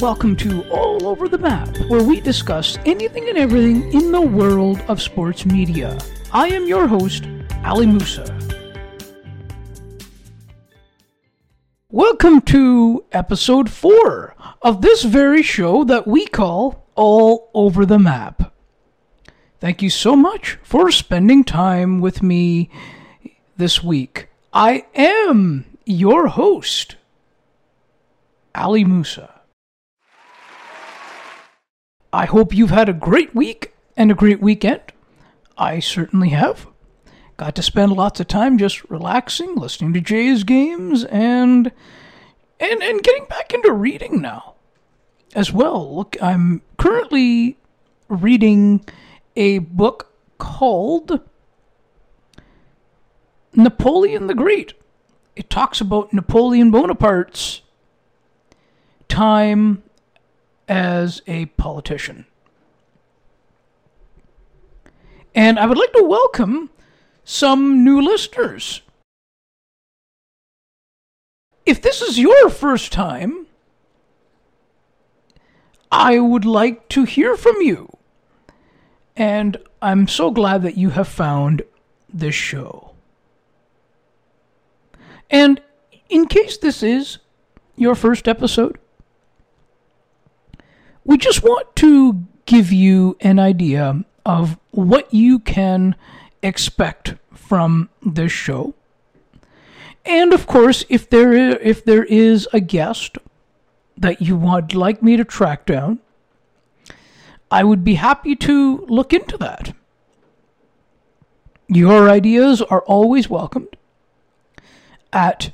Welcome to All Over the Map, where we discuss anything and everything in the world of sports media. I am your host, Ali Moosa. Welcome to episode 4 of this very show that we call All Over the Map. Thank you so much for spending time with me this week. I am your host, Ali Moosa. I hope you've had a great week and a great weekend. I certainly have. Got to spend lots of time just relaxing, listening to Jays games, and and and getting back into reading now as well. Look, I'm currently reading a book called Napoleon the Great. It talks about Napoleon Bonaparte's time as a politician. And I would like to welcome some new listeners. If this is your first time, I would like to hear from you. And I'm so glad that you have found this show. And in case this is your first episode, we just want to give you an idea of what you can expect from this show. And of course, if there is, if there is a guest that you would like me to track down, I would be happy to look into that. Your ideas are always welcomed at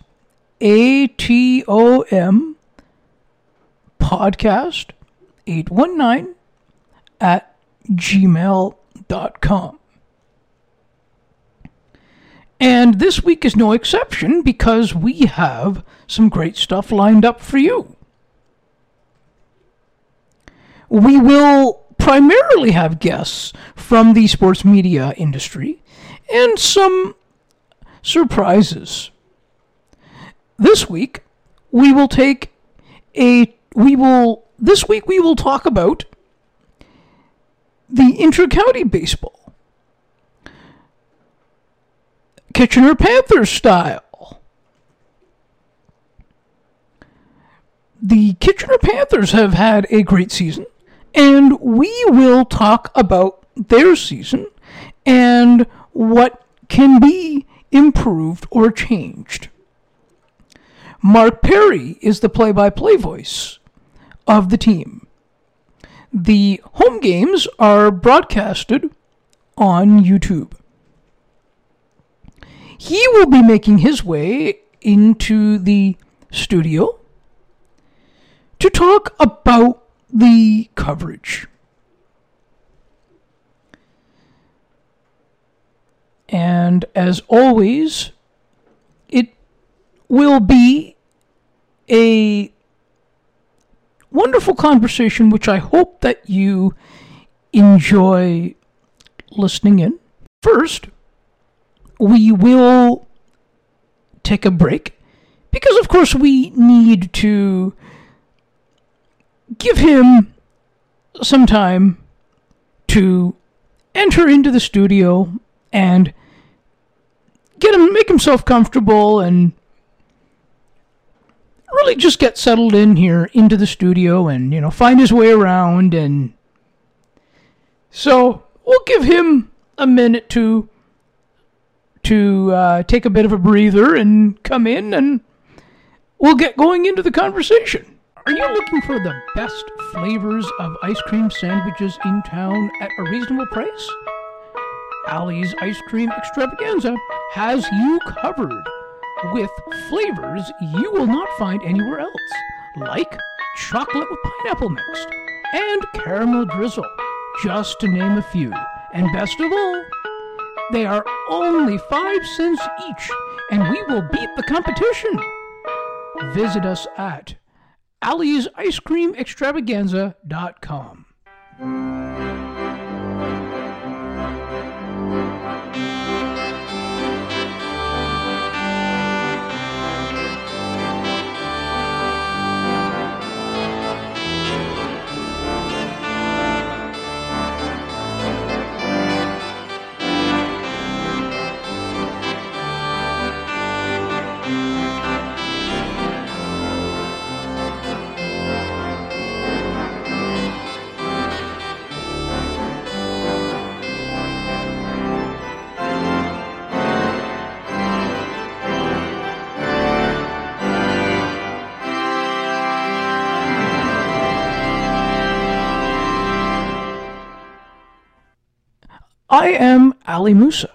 ATOM podcast 819 at gmail.com. And this week is no exception because we have some great stuff lined up for you. We will primarily have guests from the sports media industry and some surprises. This week, we will take a we will this week we will talk about the intercounty baseball. Kitchener Panthers style. The Kitchener Panthers have had a great season, and we will talk about their season and what can be improved or changed. Mark Pare is the play by play voice of the team. The home games are broadcasted on YouTube. He will be making his way into the studio to talk about the coverage. And as always, it will be a wonderful conversation, which I hope that you enjoy listening in. First, we will take a break because, of course, we need to give him some time to enter into the studio and get him make himself comfortable and really just get settled in here into the studio and you know find his way around and so we'll give him a minute to to uh, take a bit of a breather and come in and we'll get going into the conversation. Are you looking for the best flavors of ice cream sandwiches in town at a reasonable price? Ali's Ice Cream Extravaganza has you covered with flavors you will not find anywhere else, like chocolate with pineapple mixed and caramel drizzle, just to name a few. And best of all, they are only five cents each, and we will beat the competition. Visit us at Ali'sIceCreamExtravaganza.com. I am Ali Moosa.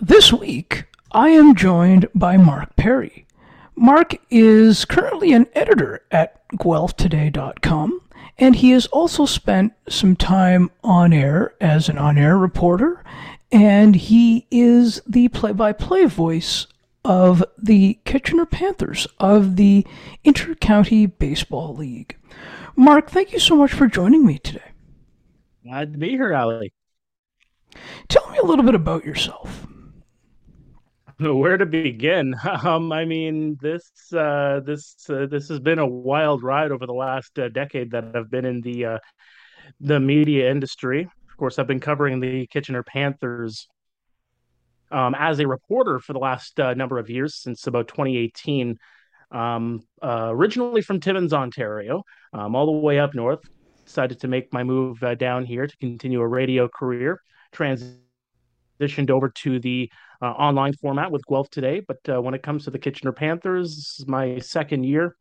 This week, I am joined by Mark Pare. Mark is currently an editor at guelphtoday.com, and he has also spent some time on air as an on air reporter, and he is the play by play voice of the Kitchener Panthers of the Intercounty Baseball League. Mark, thank you so much for joining me today. Glad to be here, Ali. Tell me a little bit about yourself. Where to begin? Um, I mean, this uh, this uh, this has been a wild ride over the last uh, decade that I've been in the uh, the media industry. Of course, I've been covering the Kitchener Panthers um, as a reporter for the last uh, number of years, since about 2018. Um, uh, originally from Timmins, Ontario, um, all the way up north. Decided to make my move down here to continue a radio career. Transitioned over to the uh, online format with Guelph today, but uh, when it comes to the Kitchener Panthers, this is my second year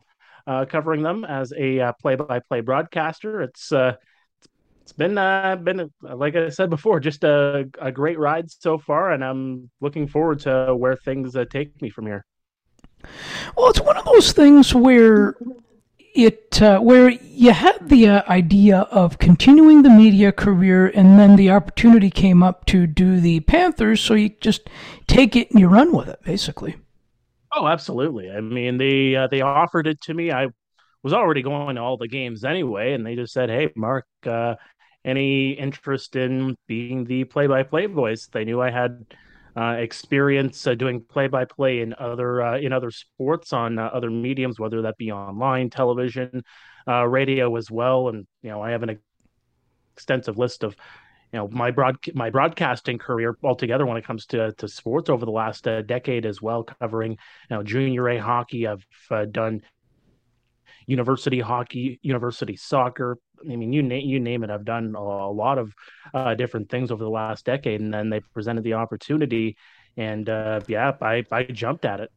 uh, covering them as a play-by-play broadcaster. It's it's been uh, been like I said before, just a, a great ride so far, and I'm looking forward to where things uh, take me from here. Well, it's one of those things where it uh, where you had the uh, idea of continuing the media career, and then the opportunity came up to do the Panthers, so you just take it and you run with it, basically. Oh, absolutely. I mean, they uh, they offered it to me. I was already going to all the games anyway, and they just said, "Hey, Mark, uh, any interest in being the play-by-play voice. They knew I had uh, experience uh, doing play-by-play in other uh, in other sports on uh, other mediums, whether that be online, television, uh, radio as well. And you know, I have an extensive list of you know my broad my broadcasting career altogether when it comes to to sports over the last uh, decade as well, covering you know junior A hockey. I've done university hockey, university soccer. I mean, you name you name it. I've done a, lot of uh, different things over the last decade, and then they presented the opportunity, and uh, yeah, I I jumped at it.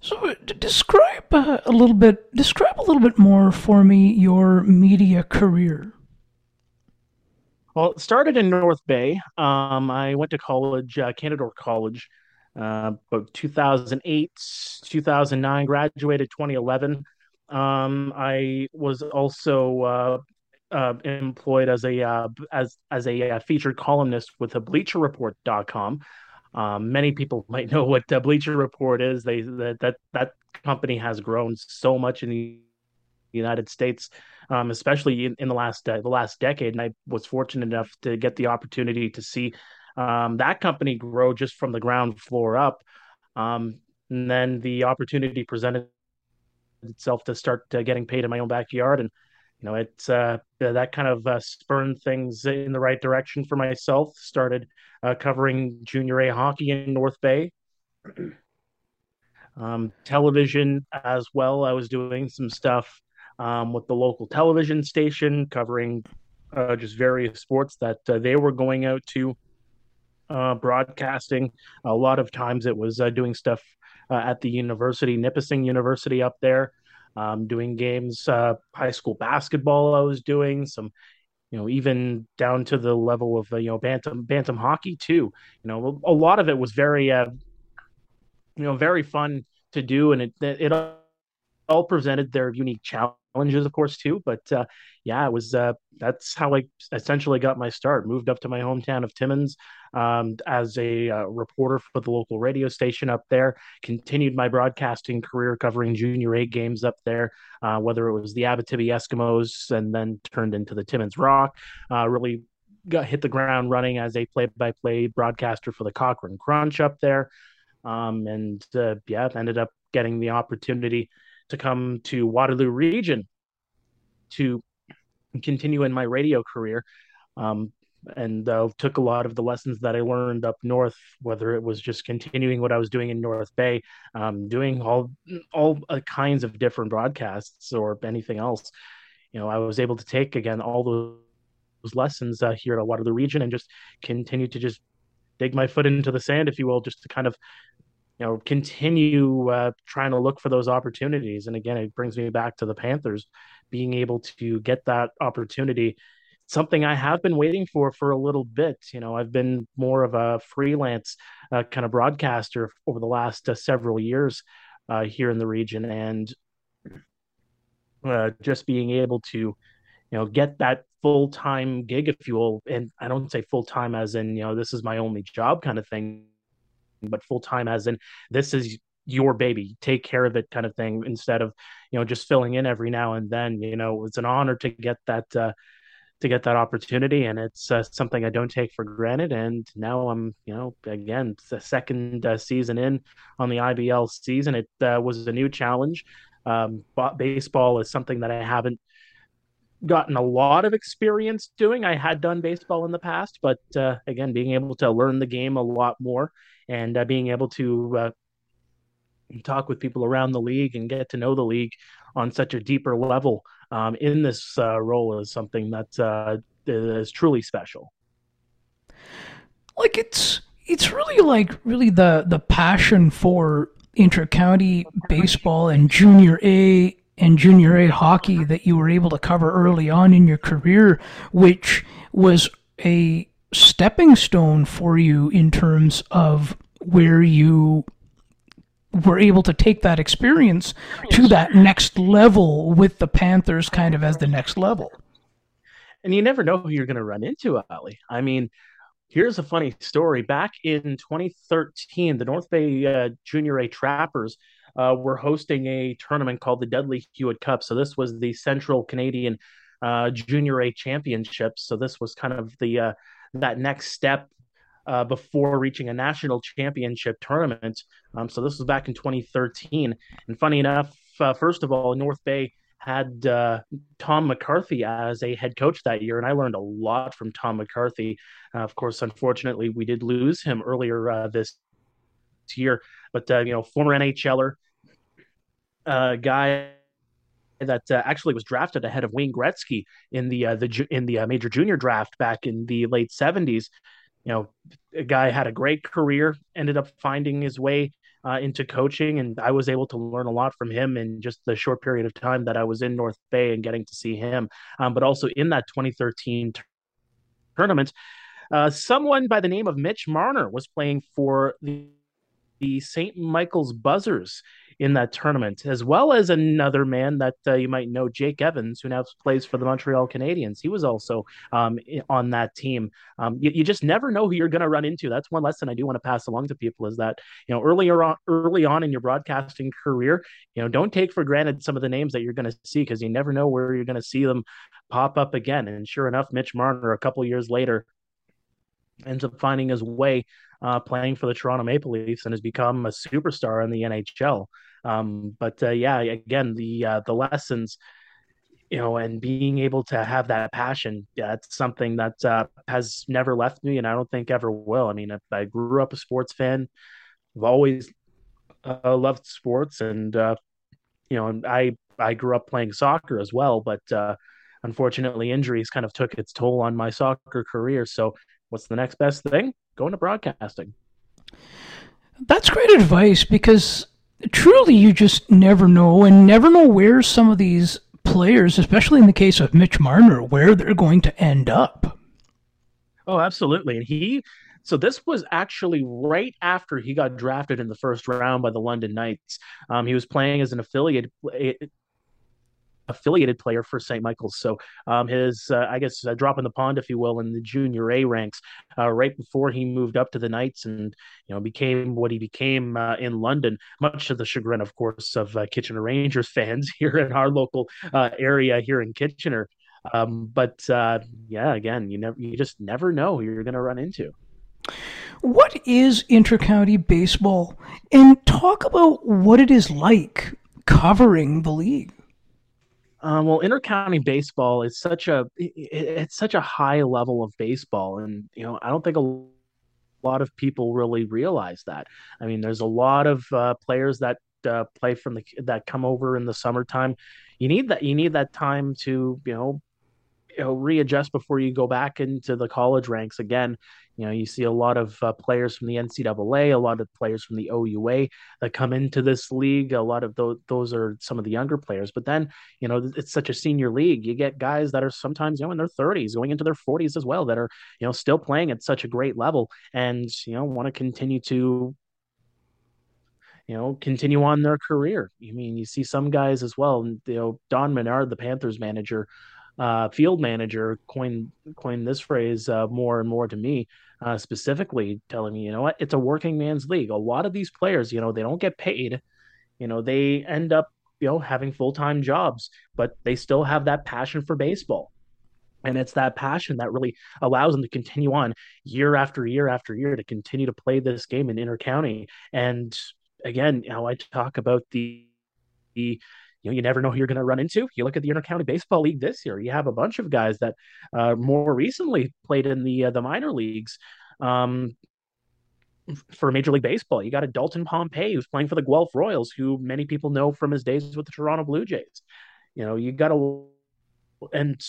So, describe uh, a little bit. Describe a little bit more for me your media career. Well, it started in North Bay. Um, I went to college, uh, Canadore College, uh, about 2008, 2009, graduated 2011. Um, I was also uh, uh, employed as a uh, as as a uh, featured columnist with BleacherReport.com. Um, many people might know what the Bleacher Report is. They that that that company has grown so much in the United States, um, especially in, in the last uh, the last decade. And I was fortunate enough to get the opportunity to see um, that company grow just from the ground floor up. Um, and then the opportunity presented itself to start uh, getting paid in my own backyard. And, you know, it's uh, that kind of uh, spurned things in the right direction for myself. Started uh, covering junior A hockey in North Bay. um, television as well. I was doing some stuff um, with the local television station covering uh, just various sports that uh, they were going out to uh, broadcasting. A lot of times it was uh, doing stuff uh, at the university, Nipissing University up there, um, doing games, uh, high school basketball. I was doing some, you know, even down to the level of uh, you know bantam bantam hockey too. You know, a lot of it was very, uh, you know, very fun to do, and it it all presented their unique challenge challenges, of course, too. But uh, yeah, it was uh, that's how I essentially got my start. Moved up to my hometown of Timmins um, as a uh, reporter for the local radio station up there. Continued my broadcasting career covering Junior A games up there, uh, whether it was the Abitibi Eskimos and then turned into the Timmins Rock. Uh, really got hit the ground running as a play-by-play broadcaster for the Cochrane Crunch up there. Um, and uh, yeah, ended up getting the opportunity to come to Waterloo Region to continue in my radio career. Um, and uh, took a lot of the lessons that I learned up north, whether it was just continuing what I was doing in North Bay, um, doing all all uh, kinds of different broadcasts or anything else. You know, I was able to take again all those lessons uh, here at Waterloo Region and just continue to just dig my foot into the sand, if you will, just to kind of you know continue uh, trying to look for those opportunities. And again it brings me back to the panthers being able to get that opportunity. Something I have been waiting for for a little bit. You know, I've been more of a freelance uh, kind of broadcaster over the last uh, several years uh, here in the region, and uh, just being able to, you know, get that full time gig, if you will, and I don't say full time as in you know this is my only job kind of thing, but full time as in this is your baby take care of it kind of thing instead of you know just filling in every now and then you know it's an honor to get that uh, to get that opportunity and it's uh, something i don't take for granted and now i'm you know again the second uh, season in on the ibl season. It uh, was a new challenge. Um, baseball is something that i haven't gotten a lot of experience doing i had done baseball in the past but uh, again being able to learn the game a lot more and uh, being able to uh, talk with people around the league and get to know the league on such a deeper level um, in this uh, role is something that uh, is truly special. Like it's it's really like really the the passion for intercounty baseball and junior A and junior A hockey that you were able to cover early on in your career, which was a stepping stone for you in terms of where you were able to take that experience to that next level with the Panthers kind of as the next level. And you never know who you're going to run into, Ali. I mean, here's a funny story. Back in 2013, the North Bay uh, Junior A Trappers uh, were hosting a tournament called the Dudley Hewitt Cup. So this was the Central Canadian uh, Junior A Championships. So this was kind of the uh, that next step uh, before reaching a national championship tournament. Um, so this was back in 2013. And funny enough, uh, first of all, North Bay had uh, Tom McCarthy as a head coach that year, and I learned a lot from Tom McCarthy. Uh, of course, unfortunately, we did lose him earlier uh, this year, but uh, you know, former NHLer, guy that uh, actually was drafted ahead of Wayne Gretzky in the uh, the in the uh, major junior draft back in the late 70s you know, a guy had a great career, ended up finding his way uh, into coaching, and I was able to learn a lot from him in just the short period of time that I was in North Bay and getting to see him. Um, but also in that 2013 t- tournament, uh, someone by the name of Mitch Marner was playing for the, the St. Michael's Buzzers in that tournament, as well as another man that uh, you might know, Jake Evans, who now plays for the Montreal Canadiens. He was also um, on that team. Um, you, you, just never know who you're going to run into. That's one lesson I do want to pass along to people is that you know earlier on, early on in your broadcasting career, you know, don't take for granted some of the names that you're going to see because you never know where you're going to see them pop up again. And sure enough, Mitch Marner, a couple years later, ends up finding his way uh, playing for the Toronto Maple Leafs and has become a superstar in the NHL. Um, but uh, yeah, again, the uh, the lessons, you know, and being able to have that passion, yeah, it's something that uh, has never left me, and I don't think ever will. I mean, I grew up a sports fan. I've always uh, loved sports, and uh, you know, I I grew up playing soccer as well, but uh, unfortunately, injuries kind of took its toll on my soccer career. So, what's the next best thing? Going to broadcasting. That's great advice because truly you just never know and never know where some of these players, especially in the case of Mitch Marner, where they're going to end up. Oh, absolutely. And he so this was actually right after he got drafted in the first round by the London Knights. Um, he was playing as an affiliate affiliated player for St. Michael's. So um, his, uh, I guess, uh, drop in the pond, if you will, in the junior A ranks, uh, right before he moved up to the Knights and you know became what he became uh, in London, much to the chagrin, of course, of uh, Kitchener Rangers fans here in our local uh, area here in Kitchener. Um, but yeah, again, you never, you just never know who you're going to run into. What is intercounty baseball? And talk about what it is like covering the league. Um, well, intercounty baseball is such a it, it's such a high level of baseball, and you know I don't think a lot of people really realize that. I mean, there's a lot of uh, players that uh, play from the that come over in the summertime. You need that you need that time to you know you know readjust before you go back into the college ranks again You know, you see a lot of uh, players from the NCAA, a lot of players from the OUA that come into this league. A lot of those those are some of the younger players. But then, you know, it's such a senior league. You get guys that are sometimes you know in their 30s, going into their 40s as well, that are you know still playing at such a great level, and you know want to continue to you know, continue on their career. I mean, you see some guys as well. You know, Don Menard, the Panthers manager, uh, field manager, coined coined this phrase uh, more and more to me, uh, specifically telling me, you know what, it's a working man's league. A lot of these players, you know, they don't get paid. You know, they end up, you know, having full time jobs, but they still have that passion for baseball. And it's that passion that really allows them to continue on year after year after year to continue to play this game in inner county. And again, you know, I talk about the, the you know, you never know who you're going to run into. You look at the Intercounty Baseball League this year; you have a bunch of guys that uh, more recently played in the uh, the minor leagues. Um, for Major League Baseball, you got a Dalton Pompey who's playing for the Guelph Royals, who many people know from his days with the Toronto Blue Jays. You know, you got a, and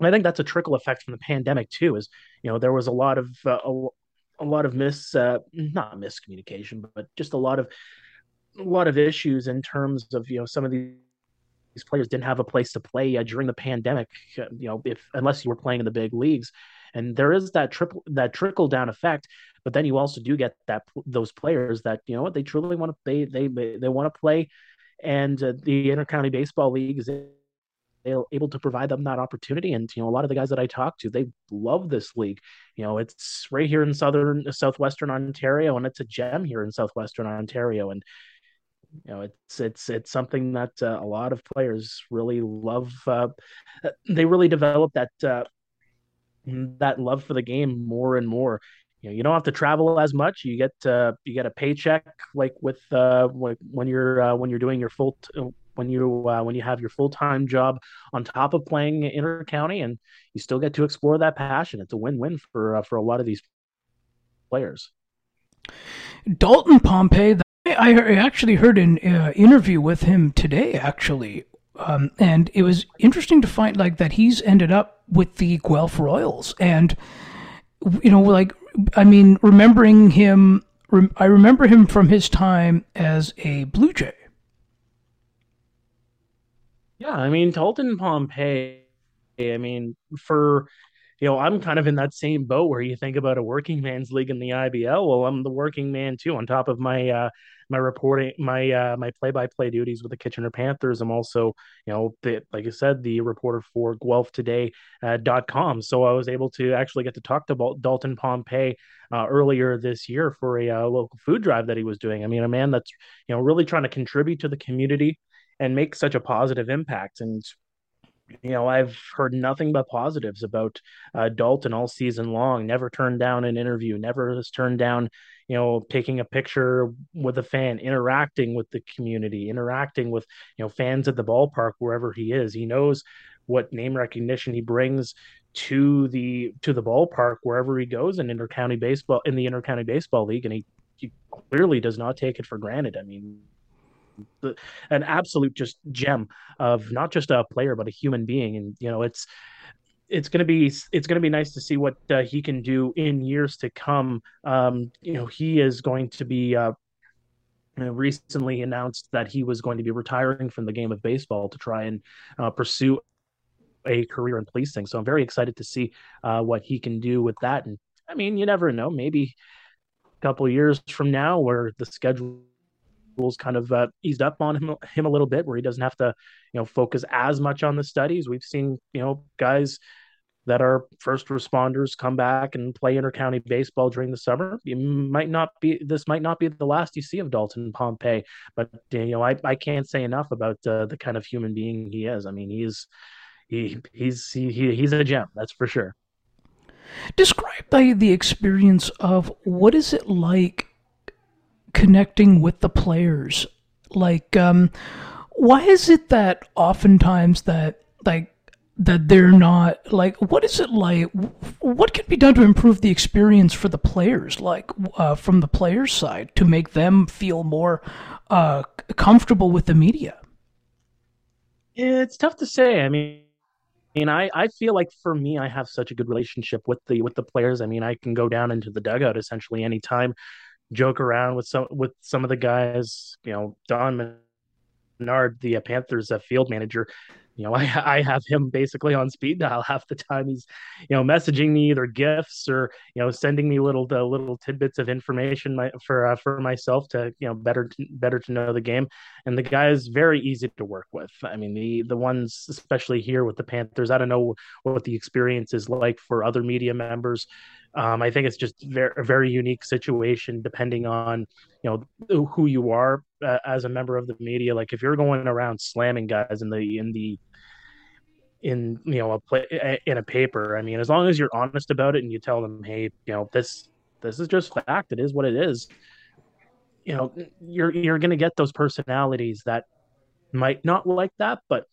I think that's a trickle effect from the pandemic too. Is you know there was a lot of uh, a, a lot of mis uh, not miscommunication, but just a lot of a lot of issues in terms of you know some of these these players didn't have a place to play uh, during the pandemic. Uh, you know, if unless you were playing in the big leagues, and there is that triple that trickle down effect. But then you also do get that those players that you know what they truly want to they they they want to play, and uh, the intercounty baseball league is able to provide them that opportunity. And you know, a lot of the guys that I talk to, they love this league. You know, it's right here in southern southwestern Ontario, and it's a gem here in southwestern Ontario. And you know, it's it's it's something that uh, a lot of players really love. Uh, they really develop that uh, that love for the game more and more. You know, you don't have to travel as much. You get uh, you get a paycheck like with uh, when you're uh, when you're doing your full t- when you when you have your full time job on top of playing intercounty, and you still get to explore that passion. It's a win win for for a lot of these players. Dalton Pompey, I actually heard an uh, interview with him today, actually, um, and it was interesting to find like that he's ended up with the Guelph Royals, and you know, like I mean, remembering him, I remember him from his time as a Blue Jay yeah, I mean, Dalton Pompey, I mean, for you know, I'm kind of in that same boat where you think about a working man's league in the IBL. Well, I'm the working man too. On top of my uh, my reporting, my uh, my play by play duties with the Kitchener Panthers, I'm also you know, the, like I said, the reporter for Guelph Today uh, dot com. So I was able to actually get to talk to Dalton Pompey uh, earlier this year for a uh, local food drive that he was doing. I mean, a man that's you know really trying to contribute to the community and make such a positive impact. And you know, I've heard nothing but positives about uh, Dalton all season long. Never turned down an interview. Never has turned down, you know, taking a picture with a fan, interacting with the community, interacting with you know fans at the ballpark wherever he is. He knows what name recognition he brings to the to the ballpark wherever he goes in intercounty baseball in the intercounty baseball league, and he, he clearly does not take it for granted. I mean, the, an absolute just gem of not just a player but a human being and you know it's it's going to be it's going to be nice to see what uh, he can do in years to come. Um you know he is going to be uh recently announced that he was going to be retiring from the game of baseball to try and uh, pursue a career in policing. So i'm very excited to see uh, what he can do with that. And i mean you never know. Maybe a couple years from now where the schedule rules kind of uh, eased up on him him a little bit, where he doesn't have to, you know, focus as much on the studies. We've seen, you know, guys that are first responders come back and play intercounty baseball during the summer. You might not be this might not be the last you see of Dalton Pompey, but you know, I, I can't say enough about uh, the kind of human being he is. I mean, he's he he's he, he's a gem, that's for sure. Describe the, the experience of what is it like connecting with the players. Like, um, why is it that oftentimes that like that they're not like what is it like what can be done to improve the experience for the players like uh, from the players side to make them feel more uh, comfortable with the media it's tough to say i mean I mean, I, I feel like for me, I have such a good relationship with the with the players. I mean, I can go down into the dugout essentially anytime, joke around with some with some of the guys. You know, Don Menard, the Panthers field manager, you know, I I have him basically on speed dial half the time. He's, you know, messaging me either gifts or you know sending me little the little tidbits of information my, for uh, for myself to you know better to, better to know the game. And the guy is very easy to work with. I mean, the the ones especially here with the Panthers, I don't know what the experience is like for other media members. Um, I think it's just very, a very unique situation depending on you know who you are uh, as a member of the media. Like if you're going around slamming guys in the in the in you know a play in a paper. I mean, as long as you're honest about it and you tell them, hey, you know this this is just fact. It is what it is. You know, you're you're gonna get those personalities that might not like that, but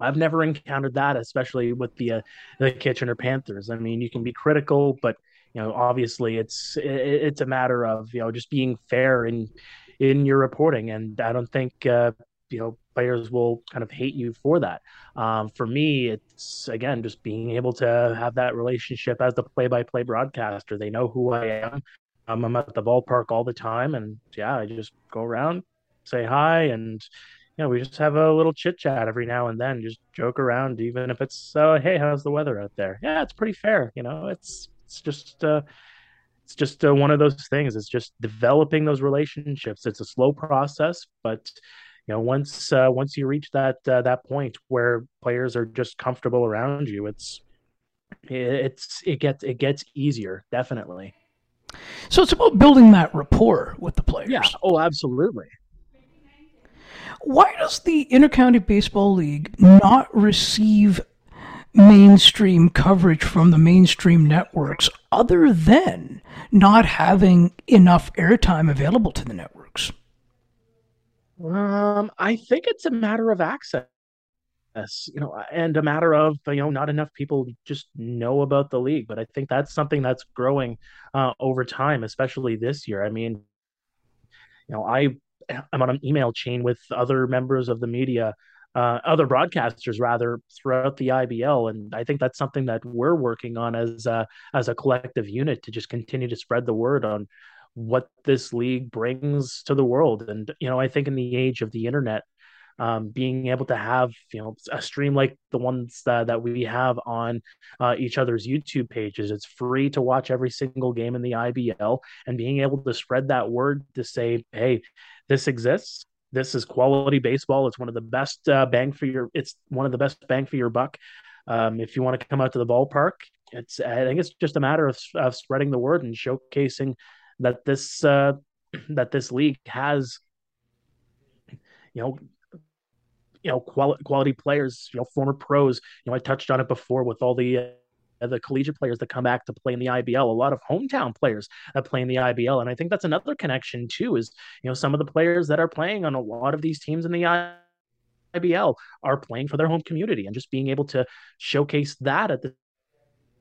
I've never encountered that, especially with the uh, the Kitchener Panthers. I mean, you can be critical, but you know, obviously, it's it, it's a matter of you know just being fair in in your reporting, and I don't think uh, you know players will kind of hate you for that. Um, for me, it's again just being able to have that relationship as the play-by-play broadcaster. They know who I am. Um, I'm at the ballpark all the time, and yeah, I just go around, say hi, and you know, we just have a little chit chat every now and then, just joke around, even if it's, uh, hey, how's the weather out there? Yeah, it's pretty fair. You know, it's it's just uh, it's just uh, one of those things. It's just developing those relationships. It's a slow process, but you know, once uh, once you reach that uh, that point where players are just comfortable around you, it's it's it gets it gets easier, definitely. So it's about building that rapport with the players. Yeah. Oh, absolutely. Why does the Intercounty Baseball League not receive mainstream coverage from the mainstream networks other than not having enough airtime available to the networks? Um, I think it's a matter of access, you know, and a matter of you know not enough people just know about the league. But I think that's something that's growing uh, over time, especially this year. I mean, you know, I I'm on an email chain with other members of the media, uh, other broadcasters rather throughout the IBL, and I think that's something that we're working on as a, as a collective unit to just continue to spread the word on what this league brings to the world. And you know, I think in the age of the internet, um, being able to have you know a stream like the ones that, that we have on uh, each other's YouTube pages. It's free to watch every single game in the IBL, and being able to spread that word to say, "Hey, this exists. This is quality baseball. It's one of the best uh, bang for your. It's one of the best bang for your buck. Um, if you want to come out to the ballpark, it's. I think it's just a matter of, of spreading the word and showcasing that this uh, that this league has, you know, you know, quality quality players, you know, former pros. You know, I touched on it before with all the uh, the collegiate players that come back to play in the IBL, a lot of hometown players that play in the IBL, and I think that's another connection too. Is you know some of the players that are playing on a lot of these teams in the IBL are playing for their home community, and just being able to showcase that at the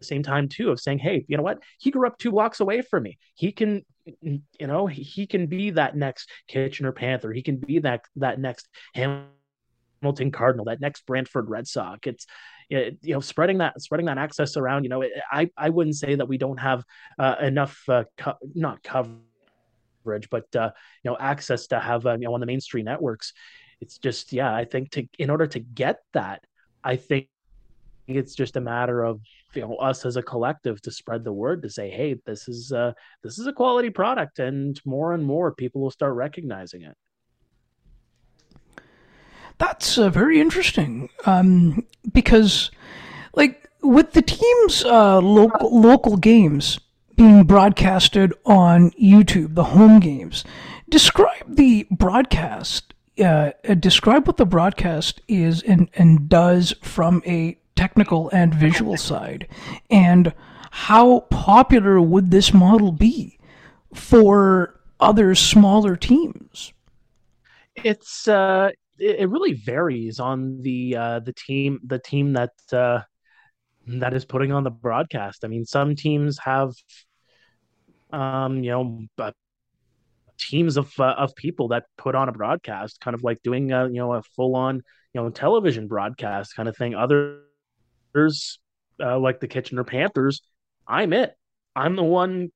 same time too of saying, hey, you know what? He grew up two blocks away from me. He can, you know, he can be that next Kitchener Panther. He can be that that next Hamilton Cardinal, that next Brantford Red Sox. It's you know spreading that spreading that access around. You know, I I wouldn't say that we don't have uh, enough uh, co- not coverage, but uh, you know access to have uh, you know on the mainstream networks. It's just yeah, I think to in order to get that, I think it's just a matter of you know us as a collective to spread the word to say hey this is uh this is a quality product and more and more people will start recognizing it that's uh, very interesting um, because, like, with the team's uh, local local games being broadcasted on YouTube, the home games, describe the broadcast. Uh, describe what the broadcast is and, and does from a technical and visual side, and how popular would this model be for other smaller teams? It's uh, it, really varies on the uh, the team the team that uh, that is putting on the broadcast. I mean, some teams have um, you know teams of uh, of people that put on a broadcast, kind of like doing a, you know a full on you know television broadcast kind of thing. Other uh, like the Kitchener Panthers, I'm it. I'm the one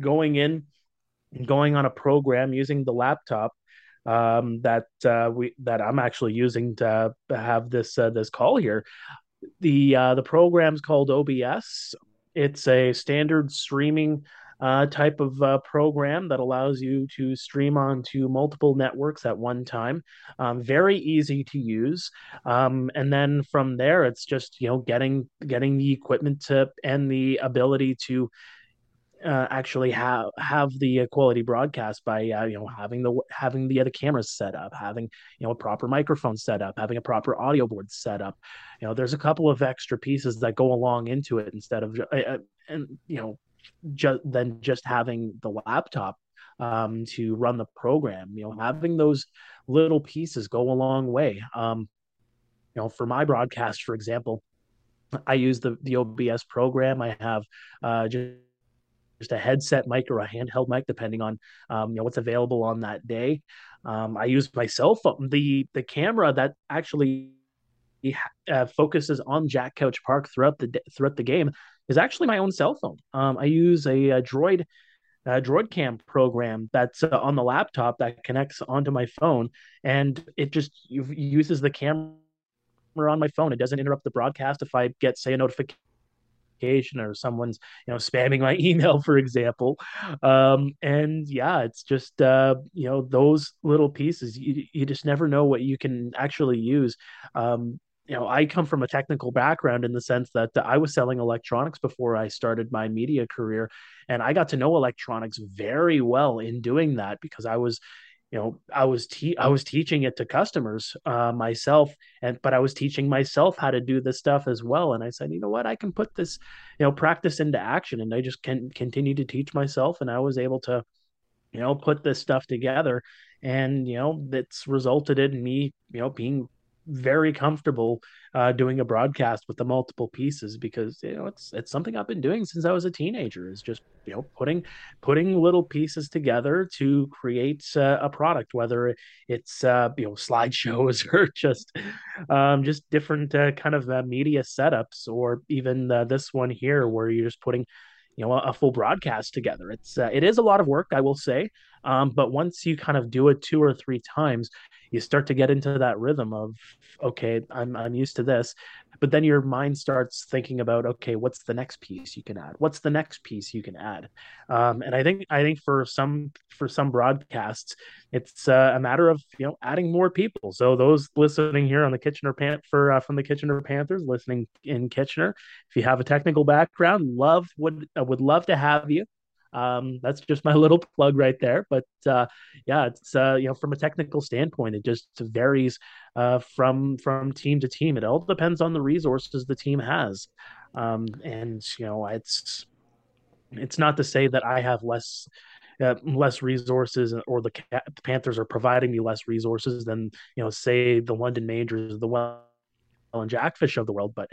going in, going on a program using the laptop um, that uh, we that I'm actually using to have this uh, this call here. The uh, the program's called OBS. It's a standard streaming uh, type of uh, program that allows you to stream onto multiple networks at one time. Um, very easy to use, um, and then from there, it's just you know getting getting the equipment to and the ability to uh, actually have have the quality broadcast by uh, you know having the having the other cameras set up, having you know a proper microphone set up, having a proper audio board set up. You know, there's a couple of extra pieces that go along into it instead of uh, uh and you know than just having the laptop um, to run the program. You know, having those little pieces go a long way. Um, you know, for my broadcast, for example, I use the the OBS program. I have uh, just just a headset mic or a handheld mic, depending on um, you know what's available on that day. Um, I use my cell phone. The the camera that actually uh, focuses on Jack Couch Park throughout the throughout the game is actually my own cell phone. Um, I use a, a Droid Cam program that's uh, on the laptop that connects onto my phone, and it just uses the camera on my phone. It doesn't interrupt the broadcast if I get say a notification or someone's you know spamming my email for example um, and yeah it's just uh, you know those little pieces you, you just never know what you can actually use um, you know i come from a technical background in the sense that i was selling electronics before i started my media career and i got to know electronics very well in doing that because i was you know i was te- i was teaching it to customers uh, myself and but i was teaching myself how to do this stuff as well and i said you know what? I can put this you know practice into action and i just can continue to teach myself and i was able to you know put this stuff together and you know that's resulted in me you know being very comfortable uh, doing a broadcast with the multiple pieces because you know it's it's something I've been doing since I was a teenager. Is just you know putting putting little pieces together to create uh, a product, whether it's uh, you know slideshows or just um, just different uh, kind of uh, media setups, or even uh, this one here where you're just putting you know a, a full broadcast together. It's it is a lot of work, I will say, um, but once you kind of do it two or three times, you start to get into that rhythm of okay i'm i'm used to this. But then your mind starts thinking about okay what's the next piece you can add? What's the next piece you can add? Um, and i think i think for some for some broadcasts it's uh, a matter of you know adding more people. So those listening here on the kitchener pan for uh, from the kitchener panthers listening in kitchener if you have a technical background love would uh, would love to have you um, that's just my little plug right there. But uh, yeah, it's uh, you know from a technical standpoint, it just varies uh, from from team to team. It all depends on the resources the team has, um, and you know it's it's not to say that I have less. Uh, less resources or the, the Panthers are providing me less resources than you know say the London Majors the well and Jackfish of the world but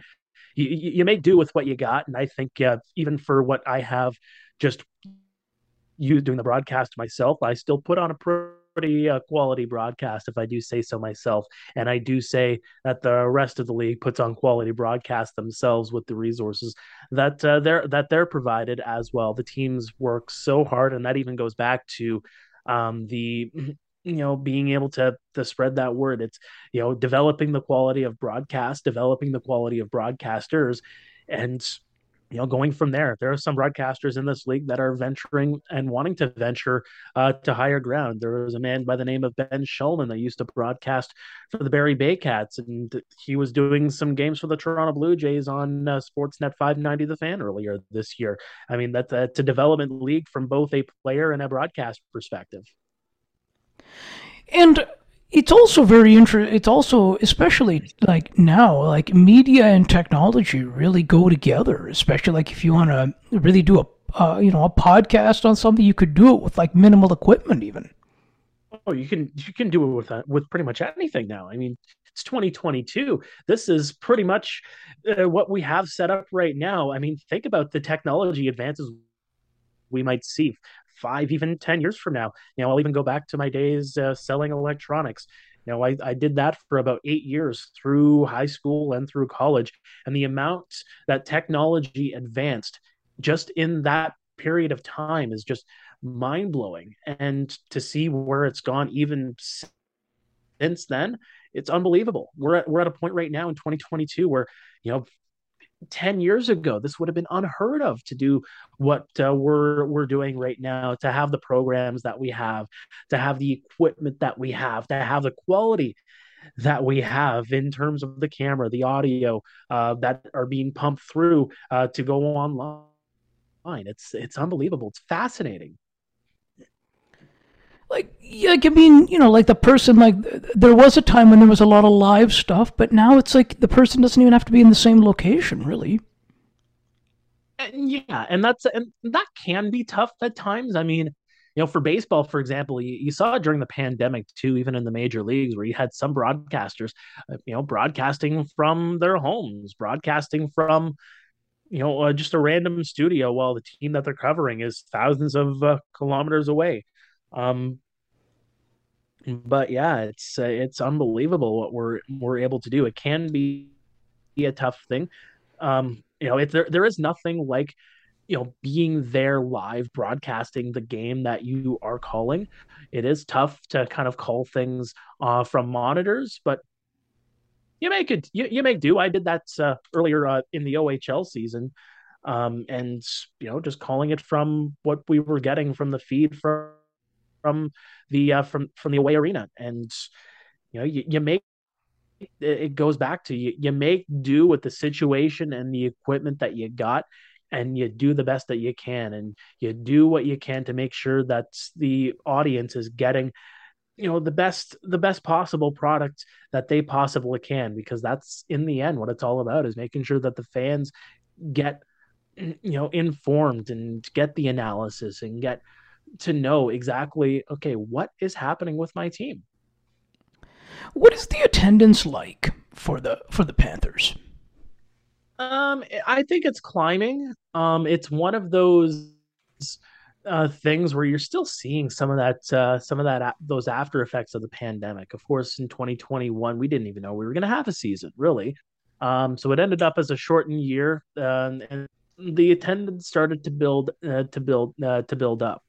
you, you make do with what you got and I think uh, even for what I have just you doing the broadcast myself, I still put on a pretty uh, quality broadcast if I do say so myself. And I do say that the rest of the league puts on quality broadcasts themselves with the resources that uh, they're that they're provided as well. The teams work so hard, and that even goes back to um, the you know being able to to spread that word. It's you know developing the quality of broadcast, developing the quality of broadcasters, and you know, going from there, there are some broadcasters in this league that are venturing and wanting to venture uh, to higher ground. There was a man by the name of Ben Shulman that used to broadcast for the Barrie Baycats, and he was doing some games for the Toronto Blue Jays on uh, Sportsnet 590 The Fan earlier this year. I mean, that's it's a development league from both a player and a broadcast perspective. And it's also very interesting. It's also, especially like now, like media and technology really go together. Especially like if you want to really do a, uh, you know, a podcast on something, you could do it with like minimal equipment, even. Oh, you can you can do it with uh, with pretty much anything now. I mean, it's 2022. This is pretty much uh, what we have set up right now. I mean, think about the technology advances we might see five, even 10 years from now. You know, I'll even go back to my days uh, selling electronics. You know, I, I did that for about eight years through high school and through college. And the amount that technology advanced just in that period of time is just mind blowing. And to see where it's gone even since then, it's unbelievable. We're at, we're at a point right now in 2022 where, you know, 10 years ago this would have been unheard of to do what uh, we're we're doing right now to have the programs that we have to have the equipment that we have to have the quality that we have in terms of the camera the audio uh, that are being pumped through uh, to go online. It's it's unbelievable. It's fascinating like like I mean, you know, like the person like there was a time when there was a lot of live stuff, but now it's like the person doesn't even have to be in the same location, really. Yeah, and that's and that can be tough at times. I mean, you know, for baseball, for example, you, you saw during the pandemic too, even in the major leagues, where you had some broadcasters, uh, you know, broadcasting from their homes, broadcasting from, you know, uh, just a random studio while the team that they're covering is thousands of uh, kilometers away. Um, but yeah, it's uh, it's unbelievable what we're we're able to do. It can be a tough thing. Um, you know, it, there there is nothing like you know being there live broadcasting the game that you are calling. It is tough to kind of call things uh, from monitors, but you make it you, you make do. I did that uh, earlier uh, in the OHL season. Um, and you know, just calling it from what we were getting from the feed from from the uh, from from the away arena, and you know you, you make it goes back to you, you make do with the situation and the equipment that you got and you do the best that you can. And you do what you can to make sure that the audience is getting you know the best the best possible product that they possibly can because that's in the end what it's all about is making sure that the fans get you know informed and get the analysis and get to know exactly okay what is happening with my team? What is the attendance like for the for the panthers? Um i think it's climbing. Um it's one of those uh, things where you're still seeing some of that uh, some of that those after effects of the pandemic. Of course in 2021 we didn't even know we were going to have a season really. Um, so it ended up as a shortened year uh, and the attendance started to build uh, to build uh, to build up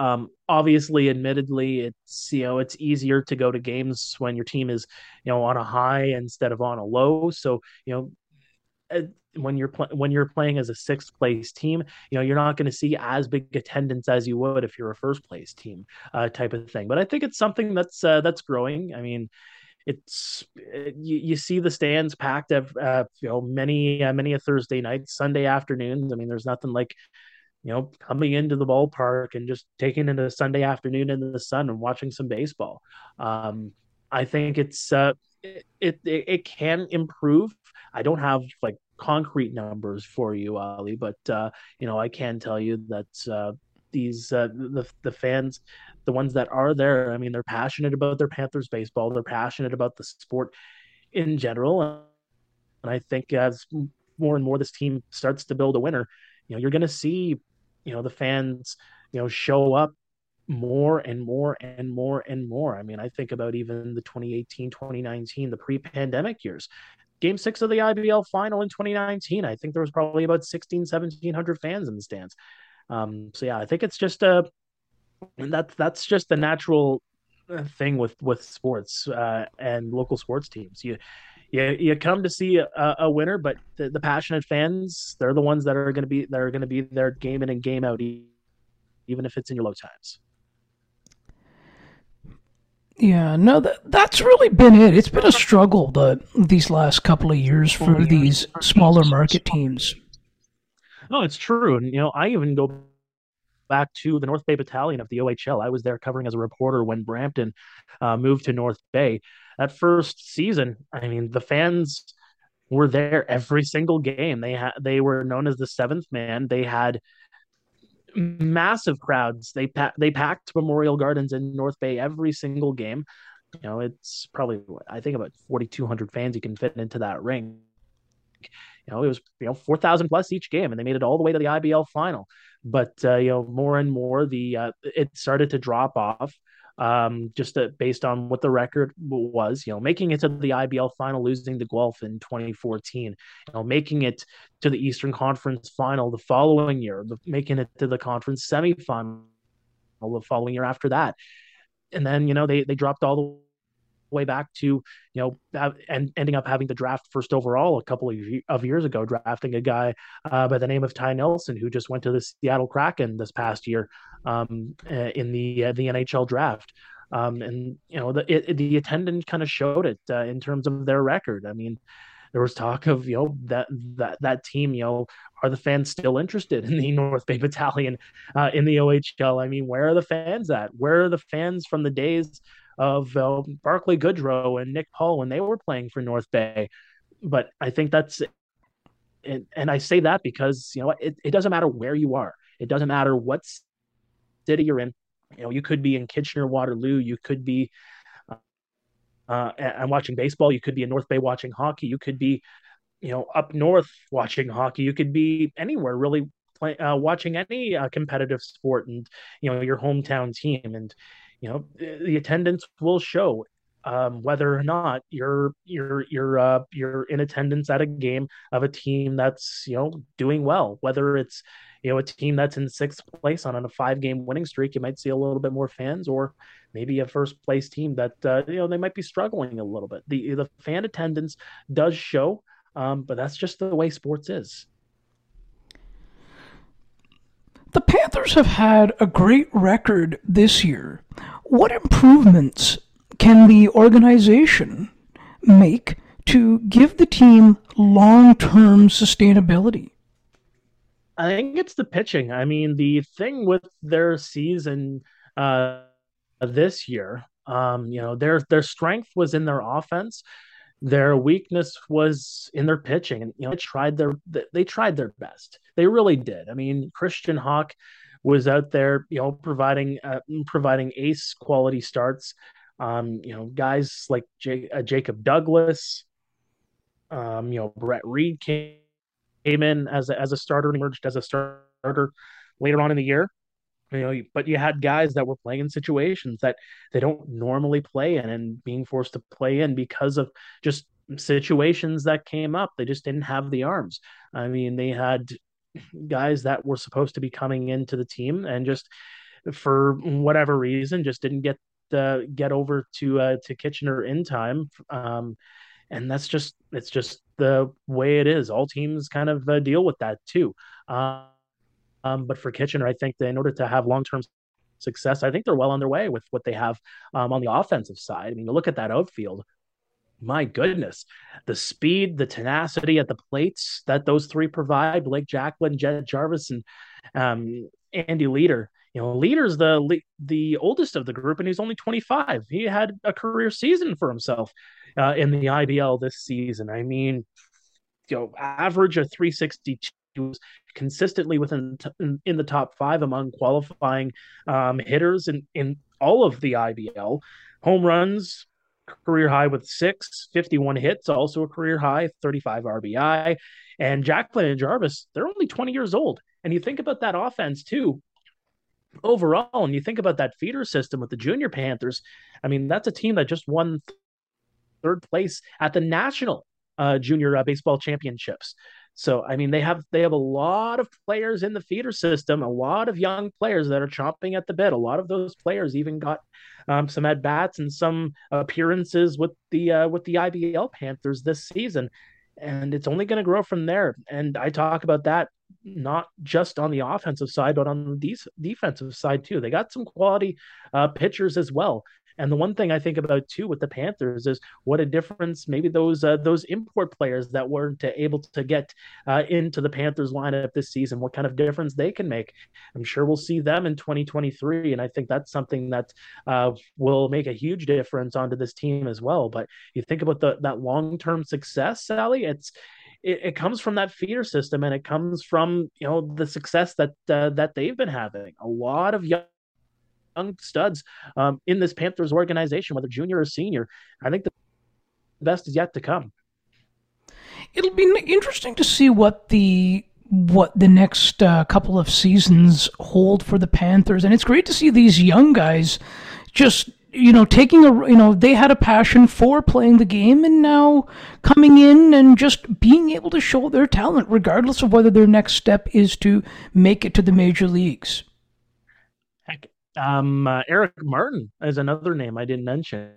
um, obviously, admittedly, it's you know it's easier to go to games when your team is you know on a high instead of on a low. So you know uh, when you're pl- when you're playing as a sixth place team, you know you're not going to see as big attendance as you would if you're a first place team, uh, type of thing. But I think it's something that's uh, that's growing. I mean, it's it, you, you see the stands packed at uh, you know many uh, many a Thursday night, Sunday afternoons. I mean, there's nothing like you know, coming into the ballpark and just taking it a Sunday afternoon in the sun and watching some baseball. Um, I think it's uh, it, it it can improve. I don't have like concrete numbers for you, Ali, but uh, you know, I can tell you that uh, these uh, the the fans, the ones that are there, I mean, they're passionate about their Panthers baseball. They're passionate about the sport in general, and I think as more and more this team starts to build a winner, you know, you're going to see you know the fans you know show up more and more and more and more. I mean i think about even the 2018 2019 the pre-pandemic years. Game six of the ibl final in 2019 i think there was probably about 16 1700 fans in the stands. Um, so yeah i think it's just a and that's that's just the natural uh, thing with with sports uh, and local sports teams. You you you come to see a, a winner, but the, the, passionate fans, they're the ones that are going to be that are going to be there game in and game out, even if it's in your low times. Yeah, no, that that's really been it. It's been a struggle the these last couple of years for these smaller market teams. No, it's true, and you know, I even go back to the North Bay Battalion of the OHL. I was there covering as a reporter when Brampton uh, moved to North Bay, that first season, I mean, the fans were there every single game. They had they were known as the seventh man. They had massive crowds. They pa- they packed Memorial Gardens in North Bay every single game. You know, it's probably I think about forty two hundred fans you can fit into that ring. You know, it was you know four thousand plus each game, and they made it all the way to the IBL final. But uh, you know, more and more the uh, it started to drop off um, just to, based on what the record was. You know, making it to the IBL final, losing to Guelph in 2014. You know, making it to the Eastern Conference final the following year, the, making it to the conference semifinal the following year after that, and then you know they they dropped all the way back to you know and ending up having the draft first overall a couple of, years ago drafting a guy uh, by the name of Ty Nelson who just went to the Seattle Kraken this past year um, uh, in the uh, the NHL draft um, and you know the it, the attendance kind of showed it uh, in terms of their record I mean there was talk of you know that that that team you know are the fans still interested in the North Bay Battalion uh, in the OHL? I mean, where are the fans at? Where are the fans from the days of uh, Barclay Goodrow and Nick Paul when they were playing for North Bay. But I think that's, and, and I say that because, you know, it, it doesn't matter where you are. It doesn't matter what city you're in. You know, you could be in Kitchener, Waterloo. You could be uh, I'm watching baseball. You could be in North Bay watching hockey. You could be, you know, up north watching hockey. You could be anywhere really play, uh, watching any uh, competitive sport and you know your hometown team. And you know the attendance will show um, whether or not you're you're you're uh, you're in attendance at a game of a team that's you know doing well. Whether it's you know a team that's in sixth place on, a five game winning streak, you might see a little bit more fans, or maybe a first place team that uh, you know they might be struggling a little bit. The the fan attendance does show, um, but that's just the way sports is. The Panthers have had a great record this year. What improvements can the organization make to give the team long term sustainability? I think it's the pitching. I mean, the thing with their season uh, this year, um, you know, their their strength was in their offense. Their weakness was in their pitching, and you know, they tried their they tried their best. They really did. I mean, Christian Hawk was out there, you know, providing uh, providing ace quality starts. Um, you know, guys like J- uh, Jacob Douglas, um, you know, Brett Reed came, came in as a, as a starter and emerged as a starter later on in the year. You know, but you had guys that were playing in situations that they don't normally play in and being forced to play in because of just situations that came up. They just didn't have the arms. I mean, they had guys that were supposed to be coming into the team and just for whatever reason just didn't get uh, get over to uh, to Kitchener in time. Um, and that's just it's just the way it is. All teams kind of uh, deal with that too. Um, um, but for Kitchener, I think that in order to have long term success, I think they're well on their way with what they have um, on the offensive side. I mean, look at that outfield. My goodness, the speed, the tenacity at the plates that those three provide, Blake Jacklin, Jed Jarvis, and um, Andy Leader. You know, Leader's the the oldest of the group, and he's only 25. He had a career season for himself uh, in the IBL this season. I mean, you know, average of 362 was consistently within in, in the top five among qualifying um, hitters in, in all of the IBL. Home runs, career high with six, 51 hits, also a career high, 35 RBI. And Jacklin and Jarvis, they're only 20 years old. And you think about that offense too, overall, and you think about that feeder system with the Junior Panthers. I mean, that's a team that just won third place at the national uh, junior uh, baseball championships. So I mean, they have they have a lot of players in the feeder system, a lot of young players that are chomping at the bit. A lot of those players even got um, some at bats and some appearances with the uh, with the IBL Panthers this season, and it's only going to grow from there. And I talk about that not just on the offensive side, but on the de- defensive side too. They got some quality uh, pitchers as well. And the one thing I think about too with the Panthers is what a difference maybe those uh, those import players that weren't able to get uh, into the Panthers lineup this season, what kind of difference they can make. I'm sure we'll see them in 2023, and I think that's something that uh, will make a huge difference onto this team as well. But you think about the that long term success, Ali. It's it, it, comes from that feeder system, and it comes from you know the success that uh, that they've been having. A lot of young young studs um, in this Panthers organization, whether junior or senior. I think the best is yet to come. It'll be interesting to see what the what the next uh, couple of seasons hold for the Panthers, and it's great to see these young guys just you know taking a you know they had a passion for playing the game and now coming in and just being able to show their talent regardless of whether their next step is to make it to the major leagues um uh, eric martin is another name i didn't mention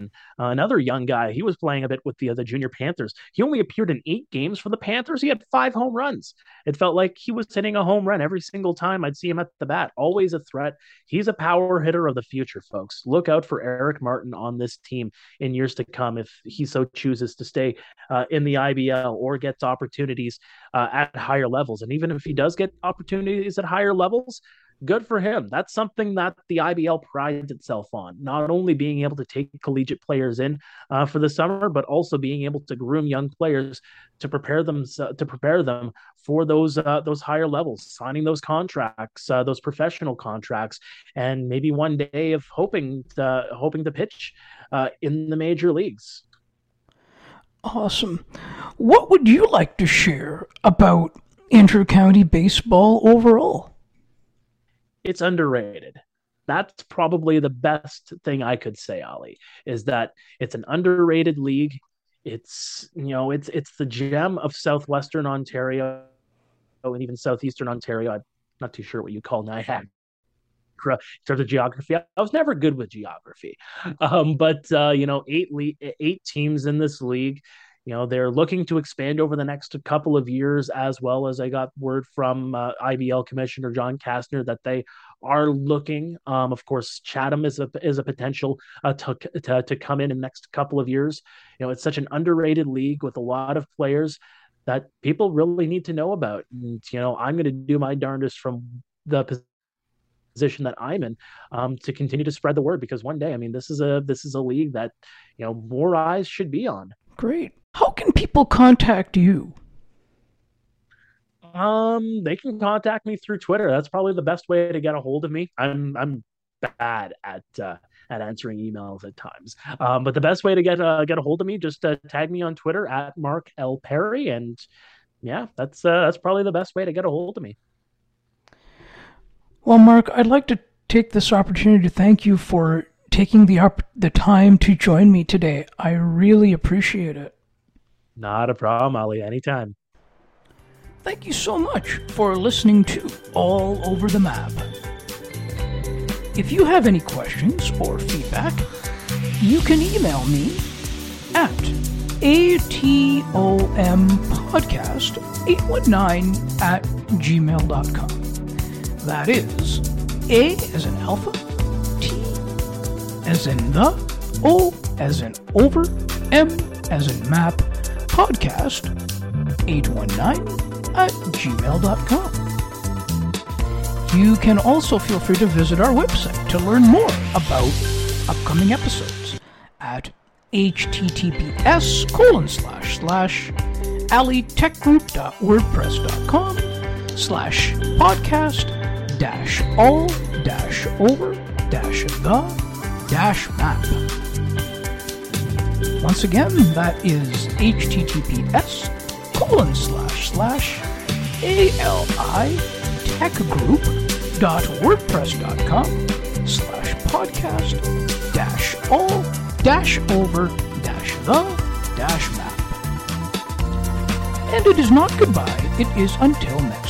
uh, another young guy, he was playing a bit with the uh, the junior Panthers. He only appeared in eight games for the Panthers. He had five home runs. It felt like he was hitting a home run every single time I'd see him at the bat. Always a threat. He's a power hitter of the future, folks. Look out for Eric Martin on this team in years to come if he so chooses to stay uh, in the IBL or gets opportunities uh, at higher levels. And even if he does get opportunities at higher levels, good for him. That's something that the IBL prides itself on, not only being able to take collegiate players in uh, for the summer, but also being able to groom young players to prepare them to prepare them for those uh, those higher levels, signing those contracts, uh, those professional contracts, and maybe one day of hoping to, hoping to pitch uh, in the major leagues. Awesome. What would you like to share about inter-county baseball overall? It's underrated. That's probably the best thing I could say, Ali, is that it's an underrated league. It's you know, it's it's the gem of southwestern Ontario and even southeastern Ontario. I'm not too sure what you call Niagara in terms of geography. I was never good with geography, um, but uh, you know, eight le- eight teams in this league. You know, they're looking to expand over the next couple of years, as well as I got word from uh, IBL Commissioner John Kastner that they are looking. Um, of course, Chatham is a is a potential uh, to, to to come in in the next couple of years. You know, it's such an underrated league with a lot of players that people really need to know about. And you know, I'm going to do my darndest from the position that I'm in um, to continue to spread the word because one day, I mean, this is a this is a league that you know more eyes should be on. Great. How can people contact you? Um, they can contact me through Twitter. That's probably the best way to get a hold of me. I'm I'm bad at uh, at answering emails at times. Um, but the best way to get uh, get a hold of me, just uh, tag me on Twitter at Mark L Pare, and yeah, that's uh, that's probably the best way to get a hold of me. Well, Mark, I'd like to take this opportunity to thank you for taking the op- the time to join me today. I really appreciate it. Not a problem, Ali. Anytime. Thank you so much for listening to All Over the Map. If you have any questions or feedback, you can email me at atompodcast819 at gmail.com. That is A as in alpha, T as in the, O as in over, M as in map, podcast 819 at gmail.com. You can also feel free to visit our website to learn more about upcoming episodes at https colon slash slash alitechgroup.wordpress.com slash podcast dash all dash over dash the dash map. Once again, that is https colon slash slash ali techgroup.wordpress.com slash podcast dash all dash over dash the dash map. And it is not goodbye, it is until next.